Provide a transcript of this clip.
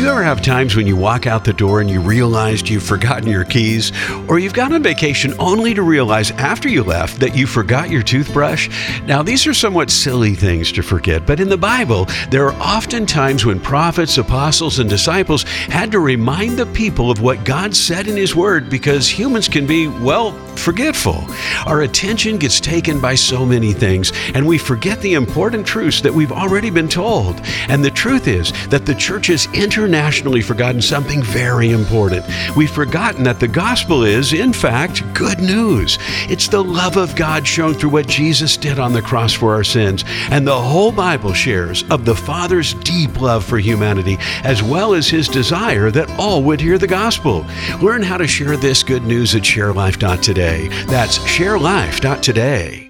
You ever have times when you walk out the door and you realized you've forgotten your keys? Or you've gone on vacation only to realize after you left that you forgot your toothbrush? Now, these are somewhat silly things to forget, but in the Bible, there are often times when prophets, apostles, and disciples had to remind the people of what God said in His Word because humans can be, well, forgetful. Our attention gets taken by so many things, and we forget the important truths that we've already been told. And the truth is that the church has internationally forgotten something very important. We've forgotten that the gospel is, in fact, good news. It's the love of God shown through what Jesus did on the cross for our sins. And the whole Bible shares of the Father's deep love for humanity, as well as his desire that all would hear the gospel. Learn how to share this good news at sharelife.today. That's sharelife.today.